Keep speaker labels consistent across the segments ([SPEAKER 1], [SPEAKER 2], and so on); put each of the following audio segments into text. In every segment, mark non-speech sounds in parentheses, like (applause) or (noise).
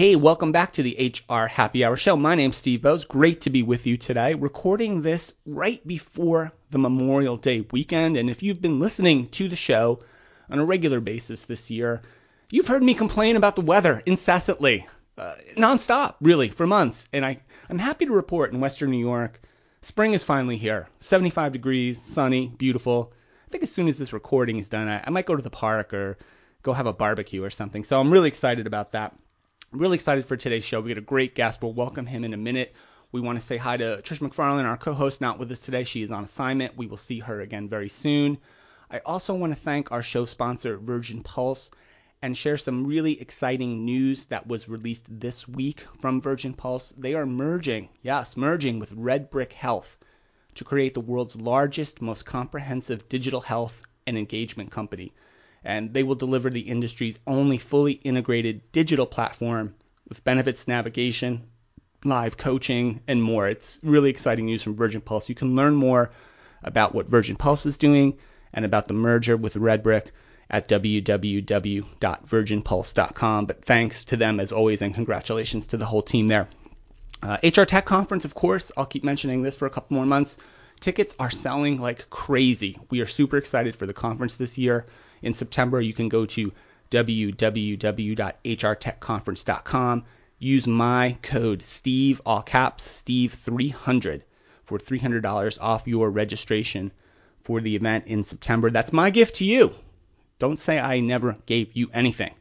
[SPEAKER 1] Hey, welcome back to the HR Happy Hour Show. My name's Steve Boese. Great to be with you today, recording this right before the Memorial Day weekend. And if you've been listening to the show on a regular basis this year, you've heard me complain about the weather incessantly, uh, nonstop, really, for months. And I, I'm happy to report in Western New York, spring is finally here. 75 degrees, sunny, beautiful. I think as soon as this recording is done, I, I might go to the park or go have a barbecue or something. So I'm really excited about that. Really excited for today's show. We got a great guest. We'll welcome him in a minute. We want to say hi to Trish McFarlane, our co-host, not with us today. She is on assignment. We will see her again very soon. I also want to thank our show sponsor, Virgin Pulse, and share some really exciting news that was released this week from Virgin Pulse. They are merging, yes, merging with RedBrick Health to create the world's largest, most comprehensive digital health and engagement company and they will deliver the industry's only fully integrated digital platform with benefits navigation, live coaching, and more. It's really exciting news from Virgin Pulse. You can learn more about what Virgin Pulse is doing and about the merger with Redbrick at www.virginpulse.com. But thanks to them as always, and congratulations to the whole team there. Uh, HR Tech Conference, of course, I'll keep mentioning this for a couple more months. Tickets are selling like crazy. We are super excited for the conference this year in September, you can go to www.hrtechconference.com. Use my code Steve, all caps, Steve300 for $300 off your registration for the event in September. That's my gift to you. Don't say I never gave you anything.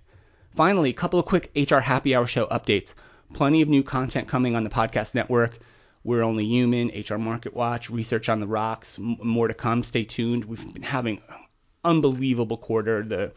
[SPEAKER 1] Finally, a couple of quick HR Happy Hour show updates. Plenty of new content coming on the podcast network. We're Only Human, HR Market Watch, Research on the Rocks, more to come. Stay tuned. We've been having unbelievable quarter. The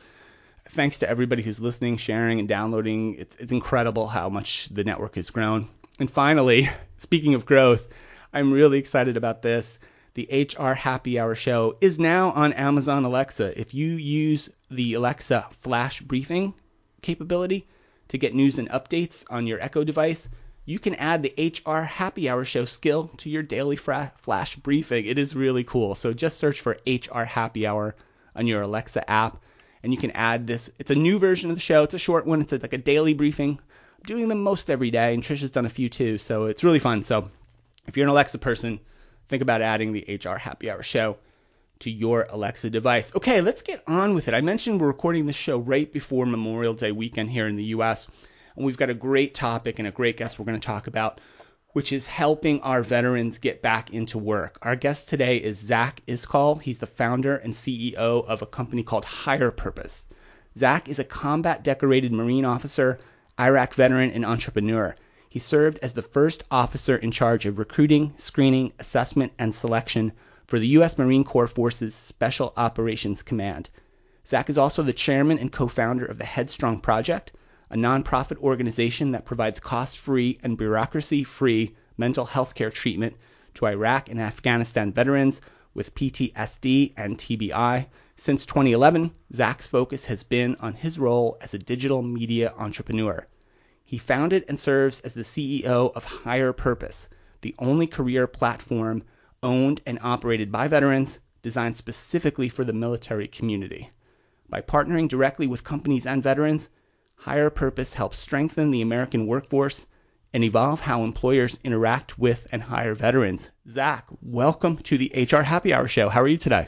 [SPEAKER 1] thanks to everybody who's listening, sharing, and downloading. It's it's incredible how much the network has grown. And finally, (laughs) speaking of growth, I'm really excited about this. The HR Happy Hour show is now on Amazon Alexa. If you use the Alexa flash briefing capability to get news and updates on your Echo device, you can add the HR Happy Hour show skill to your daily fra- flash briefing. It is really cool. So just search for HR Happy Hour on your Alexa app. And you can add this. It's a new version of the show. It's a short one. It's like a daily briefing. I'm doing them most every day, and Trisha's done a few too. So it's really fun. So if you're an Alexa person, think about adding the HR Happy Hour show to your Alexa device. Okay, let's get on with it. I mentioned we're recording this show right before Memorial Day weekend here in the U.S. And we've got a great topic and a great guest we're going to talk about which is helping our veterans get back into work. Our guest today is Zach Iscol. He's the founder and CEO of a company called Hirepurpose. Zach is a combat decorated Marine officer, Iraq veteran, and entrepreneur. He served as the first officer in charge of recruiting, screening, assessment, and selection for the U.S. Marine Corps Forces Special Operations Command. Zach is also the chairman and co founder of the Headstrong Project, a nonprofit organization that provides cost free and bureaucracy free mental health care treatment to Iraq and Afghanistan veterans with PTSD and TBI. Since 2011, Zach's focus has been on his role as a digital media entrepreneur. He founded and serves as the CEO of Hirepurpose, the only career platform owned and operated by veterans designed specifically for the military community. By partnering directly with companies and veterans, Hirepurpose helps strengthen the American workforce and evolve how employers interact with and hire veterans. Zach, welcome to the HR Happy Hour Show. How are you today?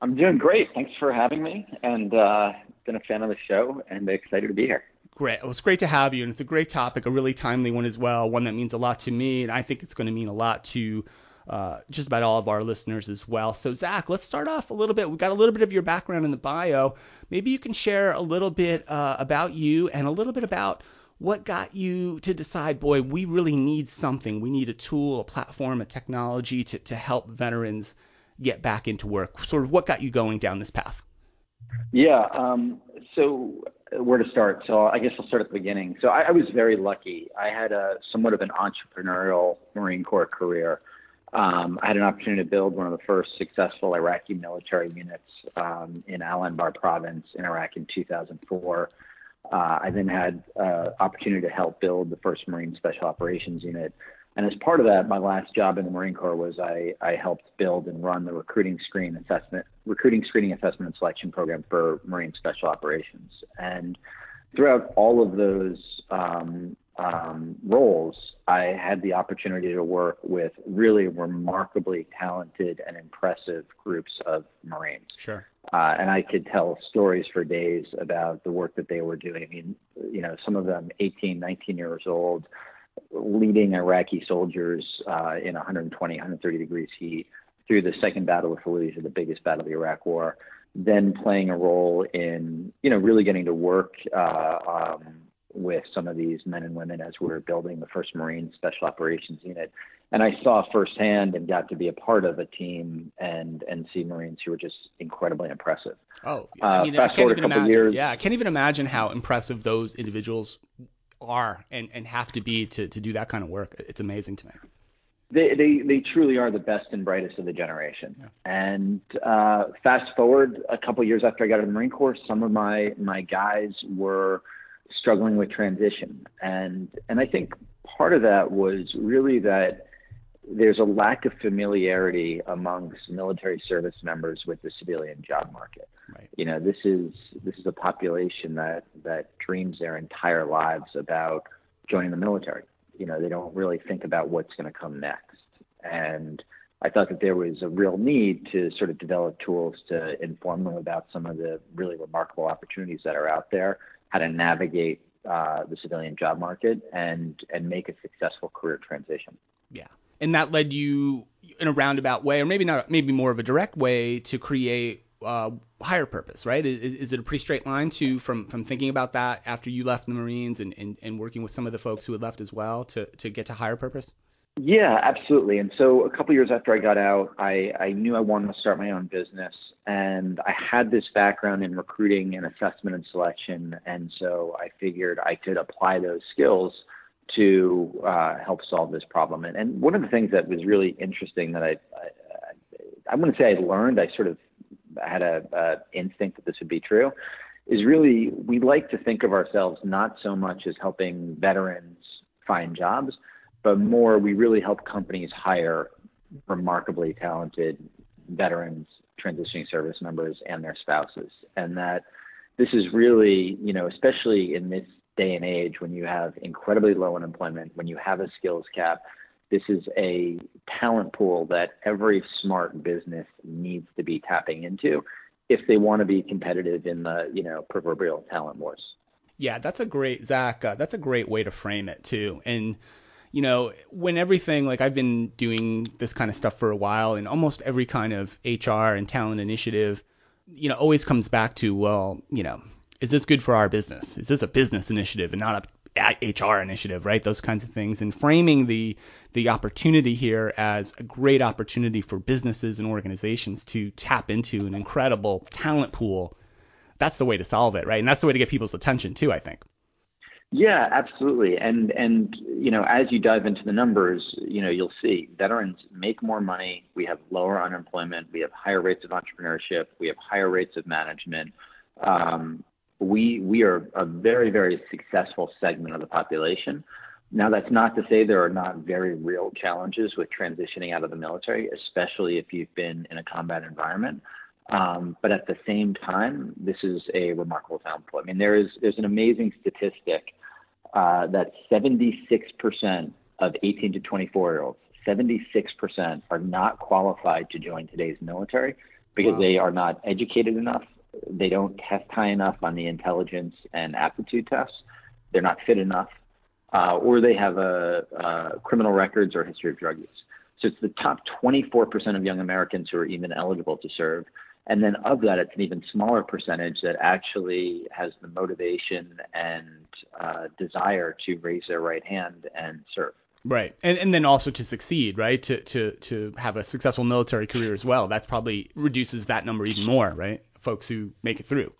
[SPEAKER 2] I'm doing great. Thanks for having me, and uh, been a fan of the show, and excited to be here.
[SPEAKER 1] Great. Well, it's great to have you, and it's a great topic, a really timely one as well, one that means a lot to me, and I think it's going to mean a lot to uh, just about all of our listeners as well. So, Zach, let's start off a little bit. We've got a little bit of your background in the bio. Maybe you can share a little bit uh, about you and a little bit about what got you to decide, boy, we really need something? We need a tool, a platform, a technology to, to help veterans get back into work. Sort of what got you going down this path?
[SPEAKER 2] Yeah. Um, so where to start? So I guess I'll start at the beginning. So I, I was very lucky. I had a somewhat of an entrepreneurial Marine Corps career. Um, I had an opportunity to build one of the first successful Iraqi military units um, in Al Anbar province in Iraq in 2004. Uh, I then had uh, opportunity to help build the first Marine Special Operations Unit. And as part of that, my last job in the Marine Corps was I, I helped build and run the recruiting screen assessment, recruiting screening assessment and selection program for Marine Special Operations. And throughout all of those um, um, roles, I had the opportunity to work with really remarkably talented and impressive groups of Marines.
[SPEAKER 1] Sure.
[SPEAKER 2] Uh, and I could tell stories for days about the work that they were doing. I mean, you know, some of them 18, 19 years old, leading Iraqi soldiers uh, in 120, 130 degrees heat through the second battle of Fallujah, the biggest battle of the Iraq War, then playing a role in, you know, really getting to work uh, um, with some of these men and women as we were building the first Marine Special Operations Unit. And I saw firsthand and got to be a part of a team and and see Marines who were just incredibly impressive.
[SPEAKER 1] Oh, I mean, uh, I can't even imagine. Years, yeah, I can't even imagine how impressive those individuals are and, and have to be to, to do that kind of work. It's amazing to me.
[SPEAKER 2] They, they, they truly are the best and brightest of the generation. Yeah. And uh, fast forward a couple years after I got out of the Marine Corps, some of my, my guys were struggling with transition. And, and I think part of that was really that there's a lack of familiarity amongst military service members with the civilian job market. Right. You know, this is this is a population that that dreams their entire lives about joining the military. You know, they don't really think about what's going to come next. And I thought that there was a real need to sort of develop tools to inform them about some of the really remarkable opportunities that are out there, how to navigate uh, the civilian job market, and and make a successful career transition.
[SPEAKER 1] Yeah and that led you in a roundabout way, or maybe not, maybe more of a direct way, to create uh, Hirepurpose, right? Is, is, it a pretty straight line to from from thinking about that after you left the Marines and, and, and working with some of the folks who had left as well to to get to Hirepurpose?
[SPEAKER 2] Yeah, absolutely. And so a couple years after I got out, I, I knew I wanted to start my own business, and I had this background in recruiting and assessment and selection, and so I figured I could apply those skills to uh, help solve this problem. And, and one of the things that was really interesting that I, I, I wouldn't say I learned, I sort of had a, a instinct that this would be true, is really we like to think of ourselves not so much as helping veterans find jobs, but more we really help companies hire remarkably talented veterans, transitioning service members, and their spouses. And that this is really, you know, especially in this day and age when you have incredibly low unemployment, when you have a skills cap, this is a talent pool that every smart business needs to be tapping into if they want to be competitive in the you know proverbial talent wars.
[SPEAKER 1] Yeah, that's a great Zach. Uh, that's a great way to frame it too. And you know, when everything like I've been doing this kind of stuff for a while, and almost every kind of HR and talent initiative, you know, always comes back to well, you know, is this good for our business? Is this a business initiative and not a HR initiative, right? Those kinds of things, and framing the the opportunity here as a great opportunity for businesses and organizations to tap into an incredible talent pool. That's the way to solve it, right? And that's the way to get people's attention too, I think.
[SPEAKER 2] Yeah, absolutely. And and you know, as you dive into the numbers, you know, you'll see veterans make more money. We have lower unemployment. We have higher rates of entrepreneurship. We have higher rates of management. Um, we we are a very very successful segment of the population. Now that's not to say there are not very real challenges with transitioning out of the military, especially if you've been in a combat environment. Um, but at the same time, this is a remarkable pool. I mean, there is there's an amazing statistic uh, that 76% of 18 to 24 year olds, 76% are not qualified to join today's military because wow. they are not educated enough, they don't test high enough on the intelligence and aptitude tests. They're not fit enough, uh, or they have a, a criminal records or history of drug use. So it's the top 24% of young Americans who are even eligible to serve. And then of that, it's an even smaller percentage that actually has the motivation and uh, desire to raise their right hand and serve.
[SPEAKER 1] Right. And and then also to succeed, right? To to to have a successful military career as well. That's probably reduces that number even more, right? Folks who make it through.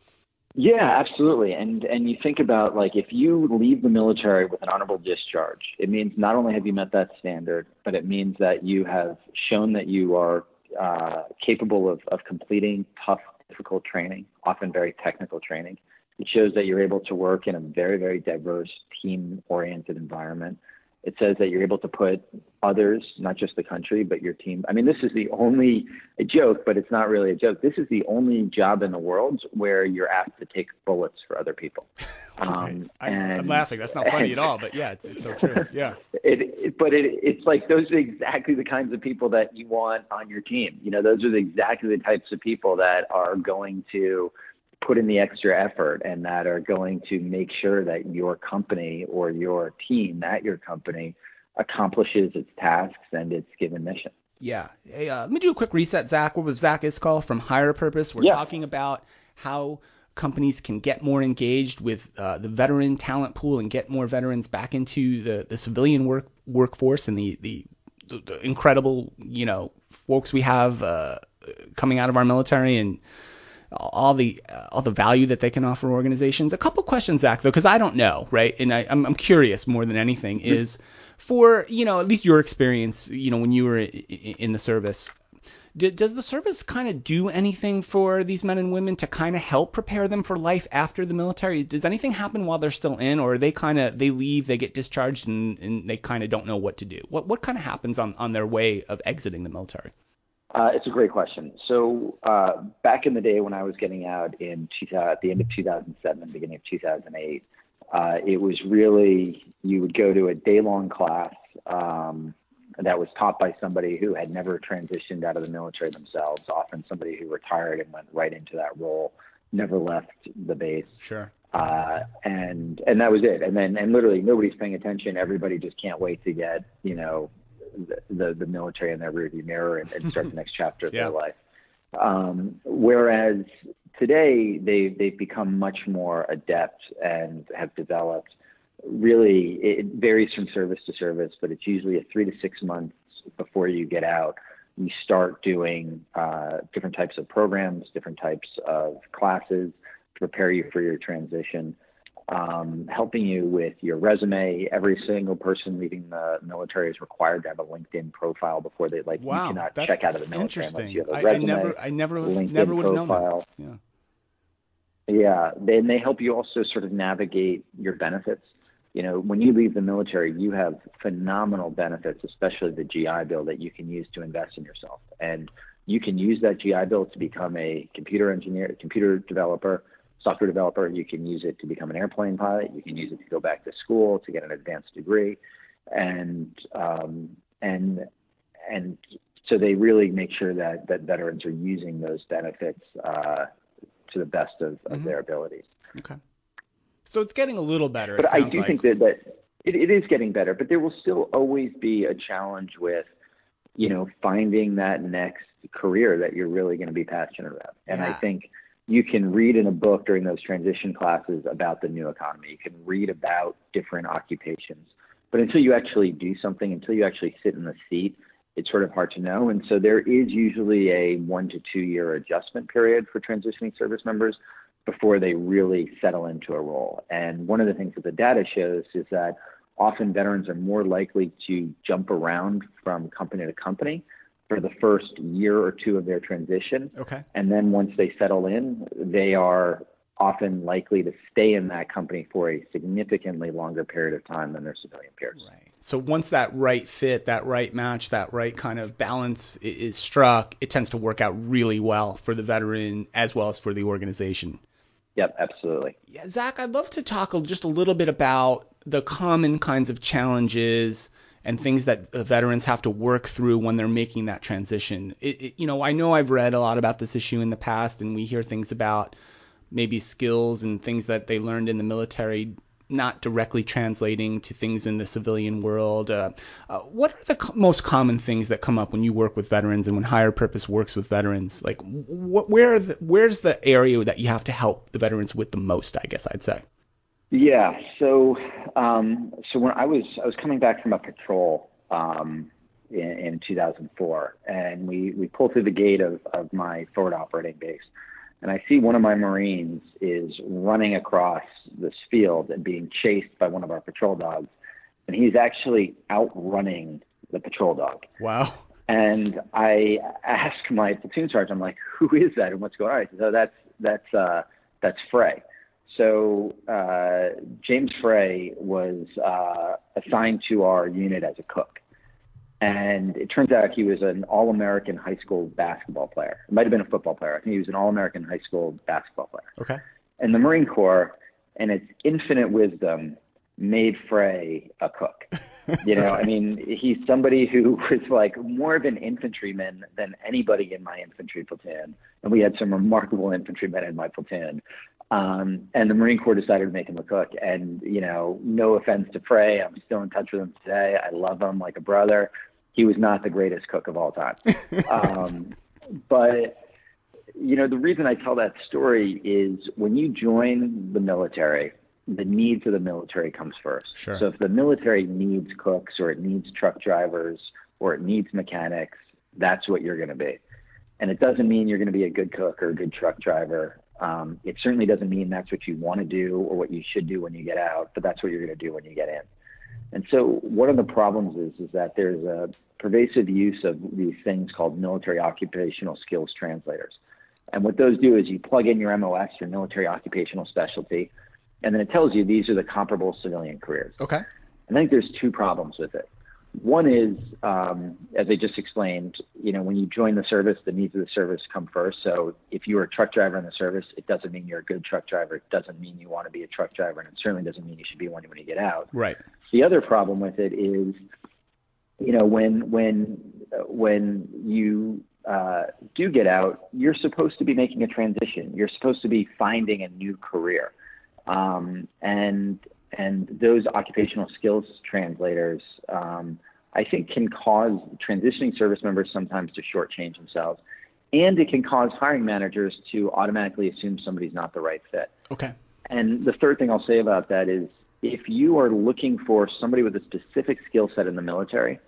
[SPEAKER 2] Yeah, absolutely. And and you think about like if you leave the military with an honorable discharge, it means not only have you met that standard, but it means that you have shown that you are uh, capable of, of completing tough, difficult training, often very technical training. It shows that you're able to work in a very, very diverse, team oriented environment it says that you're able to put others, not just the country, but your team. I mean, this is the only a joke, but it's not really a joke. This is the only job in the world where you're asked to take bullets for other people. (laughs)
[SPEAKER 1] Um, I, am laughing. That's not funny and, at all, but yeah, it's, it's so true. (laughs) Yeah.
[SPEAKER 2] It, it, but it, it's like those are exactly the kinds of people that you want on your team. You know, those are the, exactly the types of people that are going to put in the extra effort and that are going to make sure that your company or your team at your company accomplishes its tasks and its given mission.
[SPEAKER 1] Yeah. Hey, uh, let me do a quick reset, Zach. We're with Zach Iscol from Hire Purpose. We're yeah. talking about how companies can get more engaged with uh, the veteran talent pool and get more veterans back into the, the civilian work workforce and the, the, the incredible you know folks we have uh, coming out of our military and all the uh, all the value that they can offer organizations. A couple questions, Zach, though, because I don't know, right? And I, I'm, I'm curious more than anything is for you know at least your experience, you know, when you were in the service. Does the service kind of do anything for these men and women to kind of help prepare them for life after the military? Does anything happen while they're still in, or they kind of they leave, they get discharged, and, and they kind of don't know what to do? What what kind of happens on on their way of exiting the military?
[SPEAKER 2] Uh, it's a great question. So uh, back in the day when I was getting out in two, uh, at the end of 2007, beginning of 2008, uh, it was really you would go to a day-long class um, that was taught by somebody who had never transitioned out of the military themselves, often somebody who retired and went right into that role, never left the base.
[SPEAKER 1] Sure.
[SPEAKER 2] Uh, and and that was it. And then and literally nobody's paying attention. Everybody just can't wait to get you know the, the, military in their rearview mirror and, and start the (laughs) next chapter of yeah. their life. Um, whereas today they they've become much more adept and have developed. Really, it varies from service to service, but it's usually a three to six months before you get out. You start doing uh, different types of programs, different types of classes to prepare you for your transition um, helping you with your resume. Every single person leaving the military is required to have a LinkedIn profile before they like.
[SPEAKER 1] Wow,
[SPEAKER 2] you cannot check out of the military
[SPEAKER 1] unless
[SPEAKER 2] you have a resume.
[SPEAKER 1] I, I never, I never, LinkedIn never would have known that. Yeah.
[SPEAKER 2] Yeah, then they help you also sort of navigate your benefits. You know, when you leave the military, you have phenomenal benefits, especially the GI Bill that you can use to invest in yourself. And you can use that GI Bill to become a computer engineer, computer developer, software developer. You can use it to become an airplane pilot. You can use it to go back to school to get an advanced degree, and um, and and so they really make sure that that veterans are using those benefits uh, to the best of, of mm-hmm. their abilities.
[SPEAKER 1] Okay. So it's getting a little better.
[SPEAKER 2] But I do
[SPEAKER 1] like.
[SPEAKER 2] think that that it, it is getting better, but there will still always be a challenge with, you know, finding that next career that you're really going to be passionate about. And yeah. I think you can read in a book during those transition classes about the new economy. You can read about different occupations. But until you actually do something, until you actually sit in the seat, it's sort of hard to know. And so there is usually a one to two year adjustment period for transitioning service members before they really settle into a role. And one of the things that the data shows is that often veterans are more likely to jump around from company to company for the first year or two of their transition.
[SPEAKER 1] Okay.
[SPEAKER 2] And then once they settle in, they are often likely to stay in that company for a significantly longer period of time than their civilian peers.
[SPEAKER 1] Right. So once that right fit, that right match, that right kind of balance is struck, it tends to work out really well for the veteran as well as for the organization.
[SPEAKER 2] Yep, absolutely.
[SPEAKER 1] Yeah, Zach, I'd love to talk just a little bit about the common kinds of challenges and things that veterans have to work through when they're making that transition. It, it, you know, I know I've read a lot about this issue in the past, and we hear things about maybe skills and things that they learned in the military not directly translating to things in the civilian world. Uh, uh, what are the co- most common things that come up when you work with veterans and when Hirepurpose works with veterans? Like, wh- where the, where's the area that you have to help the veterans with the most? I guess I'd say.
[SPEAKER 2] Yeah. So, um, so when I was I was coming back from a patrol um, in, in 2004, and we we pulled through the gate of of my forward operating base and I see one of my Marines is running across this field and being chased by one of our patrol dogs, and he's actually outrunning the patrol dog.
[SPEAKER 1] Wow.
[SPEAKER 2] And I asked my platoon sergeant, I'm like, who is that and what's going on? He said, oh, that's that's uh, that's Frey. So uh, James Frey was uh, assigned to our unit as a cook. And it turns out he was an All American high school basketball player. It might have been a football player. I think he was an All American high school basketball player.
[SPEAKER 1] Okay.
[SPEAKER 2] And the Marine Corps, and its infinite wisdom, made Frey a cook. (laughs) You know, I mean, he's somebody who was like more of an infantryman than anybody in my infantry platoon. And we had some remarkable infantrymen in my platoon. Um, and the Marine Corps decided to make him a cook. And, you know, no offense to Frey, I'm still in touch with him today. I love him like a brother he was not the greatest cook of all time. (laughs) um, but you know, the reason I tell that story is when you join the military, the needs of the military comes first.
[SPEAKER 1] Sure.
[SPEAKER 2] So if the military needs cooks or it needs truck drivers or it needs mechanics, that's what you're going to be. And it doesn't mean you're going to be a good cook or a good truck driver. Um, it certainly doesn't mean that's what you want to do or what you should do when you get out, but that's what you're going to do when you get in. And so one of the problems is is that there's a pervasive use of these things called military occupational skills translators. And what those do is you plug in your MOS, your military occupational specialty, and then it tells you these are the comparable civilian careers.
[SPEAKER 1] Okay.
[SPEAKER 2] I think there's two problems with it. One is, um, as I just explained, you know, when you join the service, the needs of the service come first. So if you're a truck driver in the service, it doesn't mean you're a good truck driver. It doesn't mean you want to be a truck driver, and it certainly doesn't mean you should be one when you get out.
[SPEAKER 1] Right.
[SPEAKER 2] The other problem with it is, you know, when when when you uh, do get out, you're supposed to be making a transition. You're supposed to be finding a new career, um, and and those occupational skills translators, um, I think, can cause transitioning service members sometimes to shortchange themselves, and it can cause hiring managers to automatically assume somebody's not the right fit.
[SPEAKER 1] Okay.
[SPEAKER 2] And the third thing I'll say about that is, if you are looking for somebody with a specific skill set in the military,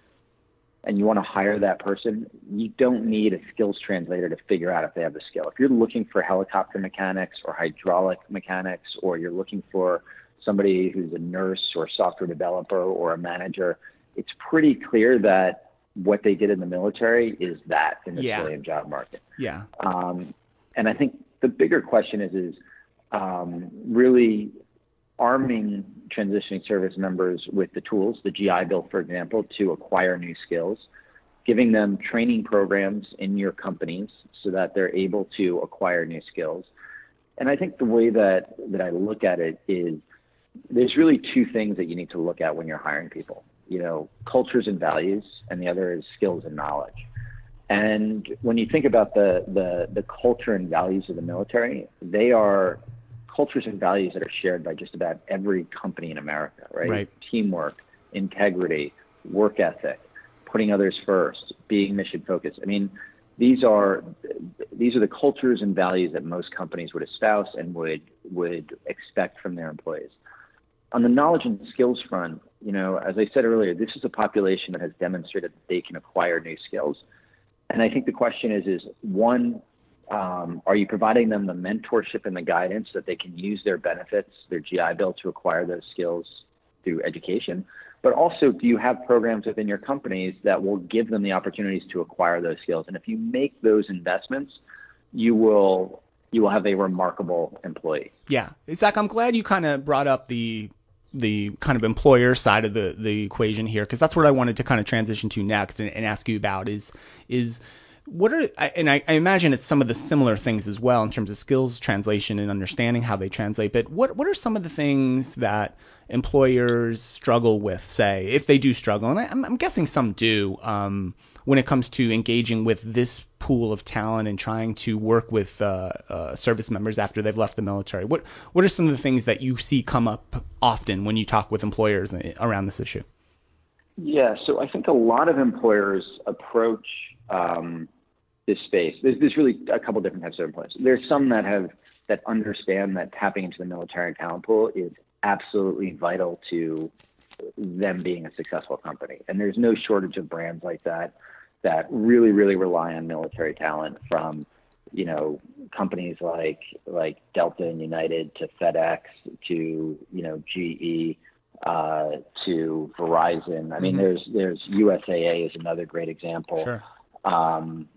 [SPEAKER 2] and you want to hire that person, you don't need a skills translator to figure out if they have the skill. If you're looking for helicopter mechanics or hydraulic mechanics, or you're looking for somebody who's a nurse or software developer or a manager, it's pretty clear that what they did in the military is that in the
[SPEAKER 1] yeah.
[SPEAKER 2] civilian job market.
[SPEAKER 1] Yeah.
[SPEAKER 2] Um, and I think the bigger question is is um, really arming transitioning service members with the tools, the GI Bill, for example, to acquire new skills, giving them training programs in your companies so that they're able to acquire new skills. And I think the way that, that I look at it is there's really two things that you need to look at when you're hiring people. You know, cultures and values, and the other is skills and knowledge. And when you think about the, the, the culture and values of the military, they are cultures and values that are shared by just about every company in America, right?
[SPEAKER 1] Right.
[SPEAKER 2] Teamwork, integrity, work ethic, putting others first, being mission focused. I mean, these are these are the cultures and values that most companies would espouse and would would expect from their employees. On the knowledge and skills front, you know, as I said earlier, this is a population that has demonstrated that they can acquire new skills. And I think the question is, is one, um, are you providing them the mentorship and the guidance that they can use their benefits, their GI Bill, to acquire those skills through education? But also, do you have programs within your companies that will give them the opportunities to acquire those skills? And if you make those investments, you will you will have a remarkable employee.
[SPEAKER 1] Yeah, Zach, I'm glad you kind of brought up the the kind of employer side of the the equation here because that's what I wanted to kind of transition to next and, and ask you about is is what are and I, I, imagine it's some of the similar things as well in terms of skills translation and understanding how they translate but what what are some of the things that employers struggle with say if they do struggle? And I, am I'm guessing some do um, when it comes to engaging with this pool of talent and trying to work with uh, uh, service members after they've left the military? What what are some of the things that you see come up often when you talk with employers around this issue?
[SPEAKER 2] Yeah, so I think a lot of employers approach um, this space. There's, there's really a couple different types of employers. There's some that have that understand that tapping into the military talent pool is absolutely vital to them being a successful company. And there's no shortage of brands like that that really, really rely on military talent from, you know, companies like like Delta and United to FedEx to, you know, GE uh, to Verizon. I mean, mm-hmm. there's there's USAA is another great example.
[SPEAKER 1] Sure.
[SPEAKER 2] Um,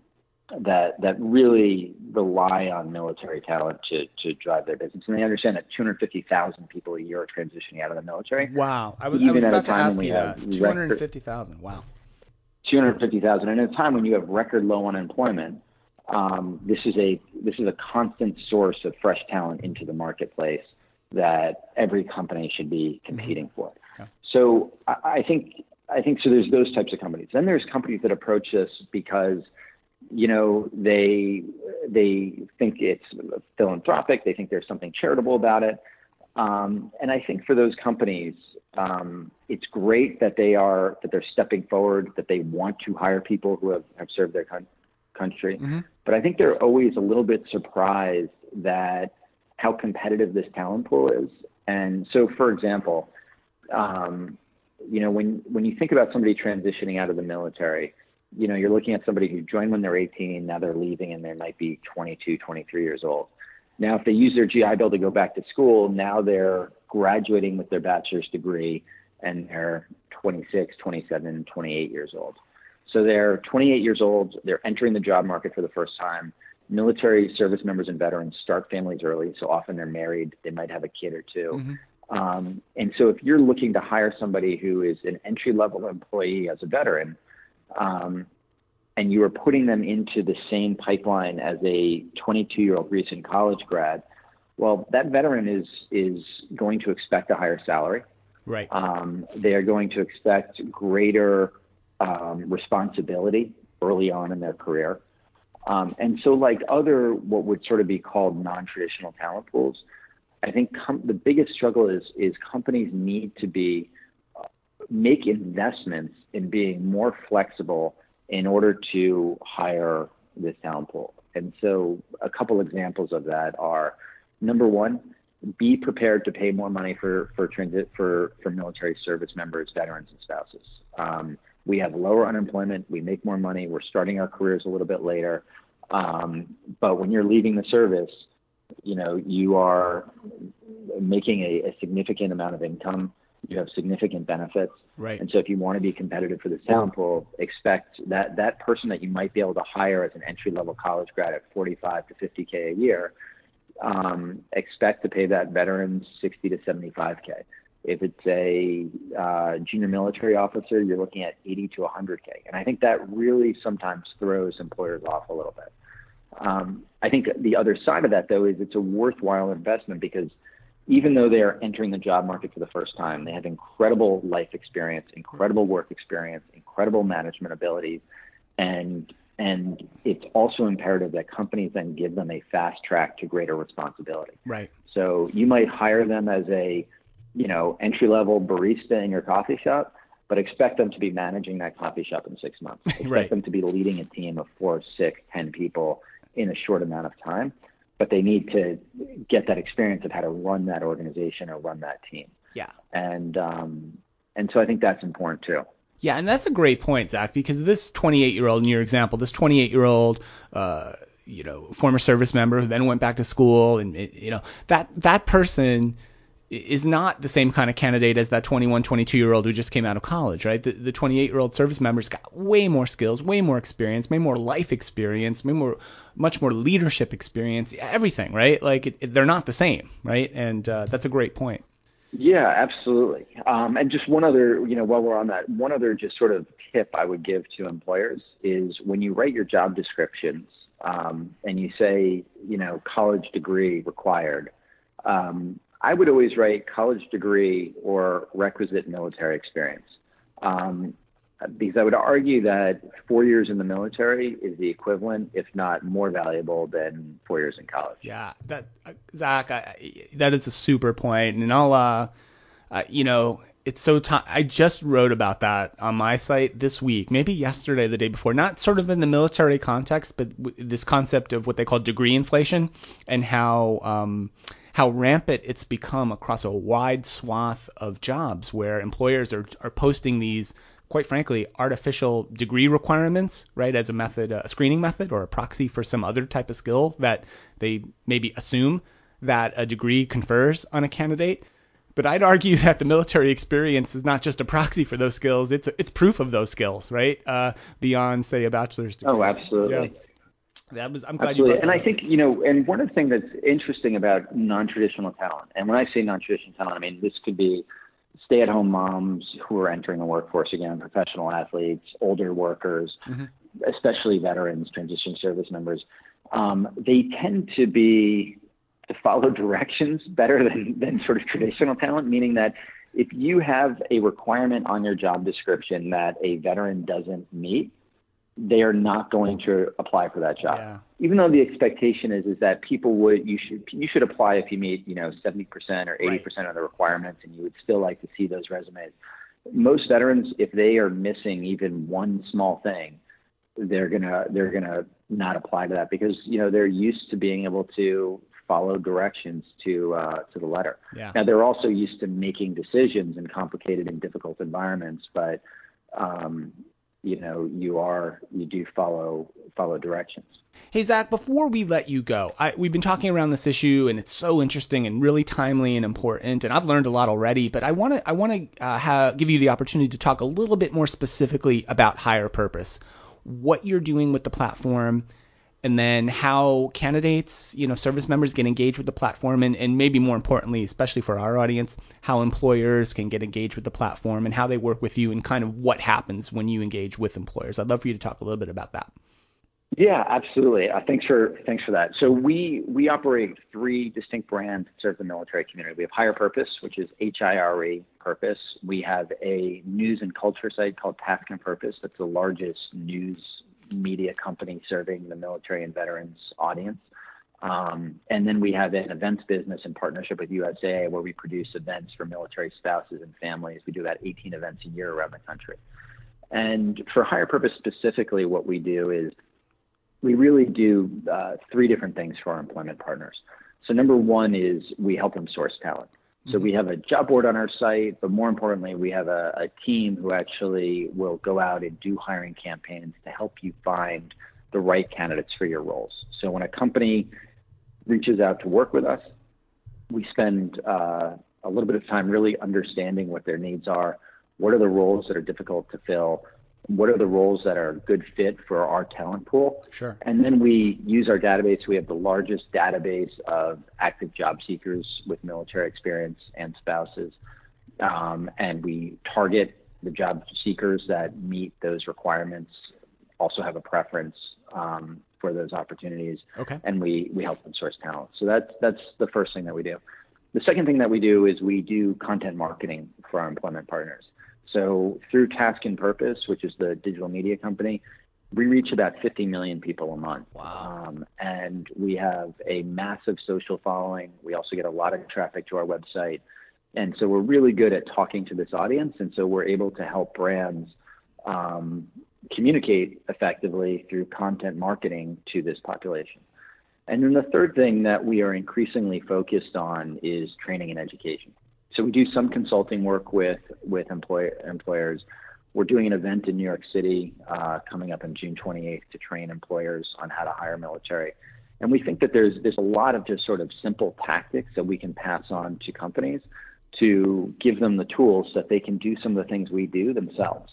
[SPEAKER 2] that that really rely on military talent to to drive their business, and they understand that 250,000 people a year are transitioning out of the military.
[SPEAKER 1] Wow, I was, I was about to ask you that. 250,000. Wow.
[SPEAKER 2] 250,000, and at a time when you have record low unemployment, um, this is a this is a constant source of fresh talent into the marketplace that every company should be competing for. So I, I think I think so. There's those types of companies. Then there's companies that approach this because you know they they think it's philanthropic. They think there's something charitable about it. Um, and I think for those companies, um, it's great that they are that they're stepping forward, that they want to hire people who have, have served their con- country. Mm-hmm. But I think they're always a little bit surprised that how competitive this talent pool is. And so, for example, um, you know, when when you think about somebody transitioning out of the military, you know, you're looking at somebody who joined when they're 18, now they're leaving, and they might be 22, 23 years old. Now, if they use their GI Bill to go back to school, now they're graduating with their bachelor's degree, and they're 26, 27, 28 years old. So they're 28 years old. They're entering the job market for the first time military service members and veterans start families early. So often they're married, they might have a kid or 2 mm-hmm. um, and so if you're looking to hire somebody who is an entry level employee as a veteran, um, and you are putting them into the same pipeline as a 22 year old recent college grad, well, that veteran is is going to expect a higher salary.
[SPEAKER 1] Right.
[SPEAKER 2] Um, they are going to expect greater um, responsibility early on in their career. Um, and so, like other what would sort of be called non-traditional talent pools, I think com- the biggest struggle is is companies need to be uh, make investments in being more flexible in order to hire this talent pool. And so, a couple examples of that are number one, be prepared to pay more money for for transit for for military service members, veterans, and spouses. Um, we have lower unemployment, we make more money, we're starting our careers a little bit later. Um, but when you're leaving the service, you know, you are making a, a, significant amount of income. You have significant benefits.
[SPEAKER 1] Right.
[SPEAKER 2] And so if you want to be competitive for the talent pool, expect that that person that you might be able to hire as an entry level college grad at 45 to 50K a year, um, expect to pay that veteran 60 to 75K. If it's a uh, junior military officer, you're looking at 80 to 100K. And I think that really sometimes throws employers off a little bit. Um, I think the other side of that, though, is it's a worthwhile investment because even though they are entering the job market for the first time, they have incredible life experience, incredible work experience, incredible management abilities, and and it's also imperative that companies then give them a fast track to greater responsibility.
[SPEAKER 1] Right.
[SPEAKER 2] So you might hire them as a you know, entry level barista in your coffee shop, but expect them to be managing that coffee shop in six months. (laughs) Expect
[SPEAKER 1] right.
[SPEAKER 2] them to be leading a team of four, six, ten people in a short amount of time. But they need to get that experience of how to run that organization or run that team.
[SPEAKER 1] Yeah.
[SPEAKER 2] And um, and so I think that's important too.
[SPEAKER 1] Yeah, and that's a great point, Zach, because this 28 year old in your example, this 28 year old, uh, you know, former service member who then went back to school, and you know that that person is not the same kind of candidate as that 21, 22 year old who just came out of college, right? The, the 28 year old service member's got way more skills, way more experience, way more life experience, way more, much more leadership experience, everything, right? Like it, it, they're not the same, right? And uh, that's a great point.
[SPEAKER 2] Yeah, absolutely. Um, and just one other, you know, while we're on that, one other just sort of tip I would give to employers is when you write your job descriptions um, and you say, you know, college degree required. Um, I would always write college degree or requisite military experience. Um, because I would argue that four years in the military is the equivalent, if not more valuable, than four years in college.
[SPEAKER 1] Yeah, that uh, Zach, I, that is a super point, and I'll, uh, uh, you know, it's so. I just wrote about that on my site this week, maybe yesterday, the day before. Not sort of in the military context, but w- this concept of what they call degree inflation and how um, how rampant it's become across a wide swath of jobs where employers are are posting these quite frankly, artificial degree requirements, right, as a method, a screening method or a proxy for some other type of skill that they maybe assume that a degree confers on a candidate. But I'd argue (laughs) that the military experience is not just a proxy for those skills; it's it's proof of those skills, right? Uh, beyond say a bachelor's degree.
[SPEAKER 2] Oh, absolutely.
[SPEAKER 1] Yeah. That was. I'm glad
[SPEAKER 2] absolutely.
[SPEAKER 1] you.
[SPEAKER 2] and I think you know, and one of the things that's interesting about non-traditional talent, and when I say non-traditional talent, I mean this could be stay-at-home moms who are entering the workforce again, professional athletes, older workers, mm-hmm. especially veterans, transition service members. Um, they tend to be to follow (laughs) directions better than, than sort of traditional talent, meaning that if you have a requirement on your job description that a veteran doesn't meet, they are not going to apply for that job.
[SPEAKER 1] Yeah.
[SPEAKER 2] Even though the expectation is is that people would you should you should apply if you meet, you know, 70% or 80% right. of the requirements and you would still like to see those resumes. Most veterans if they are missing even one small thing, they're going to they're to not apply to that because, you know, they're used to being able to follow directions to uh, to the letter.
[SPEAKER 1] Yeah.
[SPEAKER 2] Now they're also used to making decisions in complicated and difficult environments, but um, you know you are you do follow follow directions.
[SPEAKER 1] Hey Zach, before we let you go, I, we've been talking around this issue, and it's so interesting and really timely and important, and I've learned a lot already. But I want to I want to uh, give you the opportunity to talk a little bit more specifically about Hirepurpose, what you're doing with the platform, and then how candidates, you know, service members get engaged with the platform, and, and maybe more importantly, especially for our audience, how employers can get engaged with the platform and how they work with you and kind of what happens when you engage with employers. I'd love for you to talk a little bit about that.
[SPEAKER 2] Yeah, absolutely. Uh, thanks for thanks for that. So we we operate three distinct brands to serve the military community. We have Hire Purpose, which is H I R E Purpose. We have a news and culture site called Task and Purpose. That's the largest news media company serving the military and veterans audience. Um, and then we have an events business in partnership with USAA where we produce events for military spouses and families. We do about 18 events a year around the country. And for Hire Purpose specifically, what we do is we really do uh, three different things for our employment partners. So, number one is we help them source talent. So we have a job board on our site, but more importantly, we have a, a, team who actually will go out and do hiring campaigns to help you find the right candidates for your roles. So when a company reaches out to work with us, we spend uh, a little bit of time really understanding what their needs are, what are the roles that are difficult to fill, what are the roles that are a good fit for our talent pool.
[SPEAKER 1] Sure.
[SPEAKER 2] And then we use our database. We have the largest database of active job seekers with military experience and spouses. Um, and we target the job seekers that meet those requirements, also have a preference um, for those opportunities.
[SPEAKER 1] Okay.
[SPEAKER 2] And we, we help them source talent. So that's, that's the first thing that we do. The second thing that we do is we do content marketing for our employment partners. So through Task and Purpose, which is the digital media company, we reach about 50 million people a month.
[SPEAKER 1] Wow.
[SPEAKER 2] Um, and we have a massive social following. We also get a lot of traffic to our website. And so we're really good at talking to this audience. And so we're able to help brands um, communicate effectively through content marketing to this population. And then the third thing that we are increasingly focused on is training and education. So we do some consulting work with with employ, employers. We're doing an event in New York City uh, coming up on June 28th to train employers on how to hire military. And we think that there's there's a lot of just sort of simple tactics that we can pass on to companies to give them the tools that they can do some of the things we do themselves.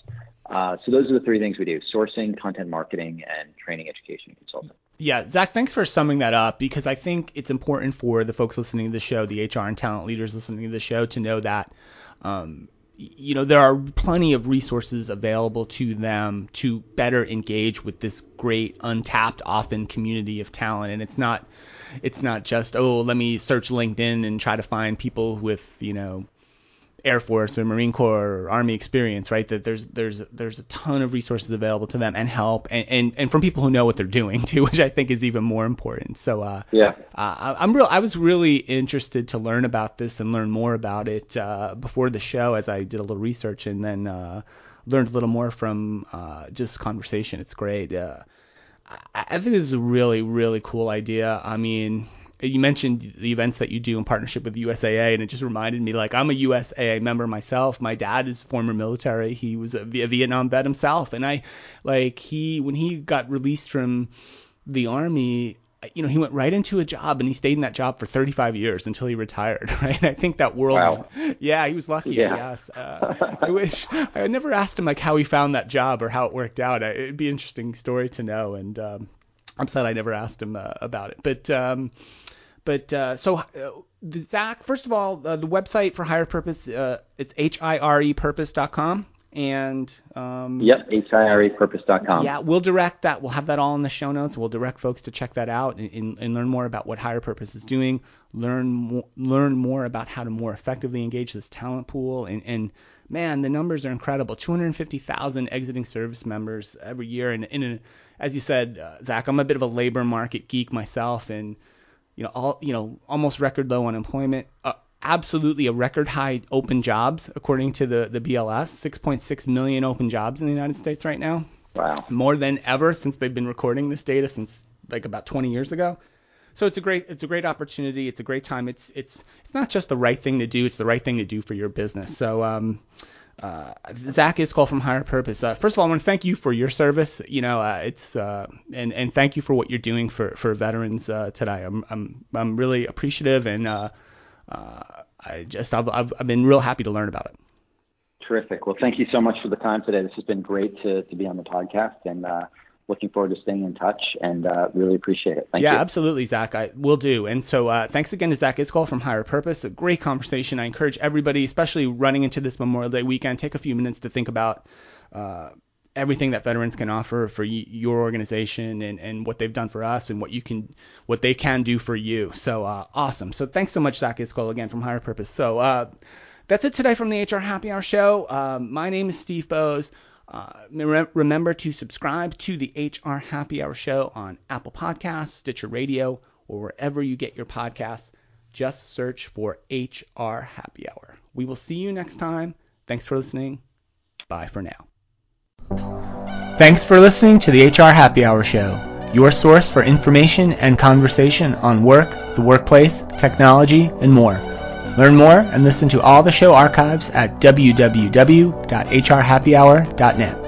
[SPEAKER 2] Uh, so those are the three things we do: sourcing, content marketing, and training, education, and consulting.
[SPEAKER 1] Yeah, Zach, thanks for summing that up because I think it's important for the folks listening to the show, the HR and talent leaders listening to the show, to know that. Um, you know there are plenty of resources available to them to better engage with this great untapped often community of talent and it's not it's not just oh let me search linkedin and try to find people with you know Air Force or Marine Corps or Army experience, right? That there's there's there's a ton of resources available to them and help, and and, and from people who know what they're doing (laughs) too, which I think is even more important. So uh,
[SPEAKER 2] yeah,
[SPEAKER 1] uh, I'm real. I was really interested to learn about this and learn more about it uh, before the show, as I did a little research and then uh, learned a little more from uh, just conversation. It's great. Uh, I, I think this is a really really cool idea. I mean you mentioned the events that you do in partnership with USAA, and it just reminded me like I'm a USAA member myself. My dad is former military. He was a, Vietnam vet himself, and I like he when he got released from the army. You know, he went right into a job and he stayed in that job for 35 years until he retired. (laughs) Right? I think that world.
[SPEAKER 2] Wow. (laughs)
[SPEAKER 1] Yeah, he was lucky. Yeah. Yes. Uh, I wish I never asked him like how he found that job or how it worked out. It'd be an interesting story to know. And um, I'm sad I never asked him uh, about it. But um, but uh, so uh, Zach, first of all, uh, the website for Hirepurpose, uh, it's hirepurpose.com. And um,
[SPEAKER 2] yep, hirepurpose.com.
[SPEAKER 1] Yeah, we'll direct that. We'll have that all in the show notes. We'll direct folks to check that out and, and, and learn more about what Hirepurpose is doing. Learn more, learn more about how to more effectively engage this talent pool. And, and man, the numbers are incredible. 250,000 exiting service members every year. And, and as you said, uh, Zach, I'm a bit of a labor market geek myself, and you know, all you know, almost record low unemployment, uh, absolutely a record high open jobs according to the the BLS, 6.6 million open jobs in the United States right now.
[SPEAKER 2] Wow.
[SPEAKER 1] More than ever since they've been recording this data since like about 20 years ago. So it's a great it's a great opportunity. It's a great time. It's it's it's not just the right thing to do. It's the right thing to do for your business. So um, uh, Zach Iscol from Hirepurpose. Uh, first of all, I want to thank you for your service. You know, uh, it's uh, and and thank you for what you're doing for for veterans uh, today. I'm I'm I'm really appreciative, and uh, I just I've, I've I've been real happy to learn about it.
[SPEAKER 2] Terrific. Well, thank you so much for the time today. This has been great to to be on the podcast, and looking forward to staying in touch and uh, really appreciate it. Thank
[SPEAKER 1] yeah,
[SPEAKER 2] you.
[SPEAKER 1] absolutely, Zach. I will do. And so uh, thanks again to Zach Iscol from Hirepurpose. A great conversation. I encourage everybody, especially running into this Memorial Day weekend, take a few minutes to think about uh, everything that veterans can offer for y- your organization and, and what they've done for us and what you can what they can do for you. So uh, awesome. So thanks so much, Zach Iscol, again from Hirepurpose. So uh, that's it today from the HR Happy Hour Show. Um, my name is Steve Boese. Uh, remember to subscribe to the HR Happy Hour Show on Apple Podcasts, Stitcher Radio, or wherever you get your podcasts. Just search for HR Happy Hour. We will see you next time. Thanks for listening. Bye for now. Thanks for listening to the HR Happy Hour Show, your source for information and conversation on work, the workplace, technology, and more. Learn more and listen to all the show archives at www.hrhappyhour.net.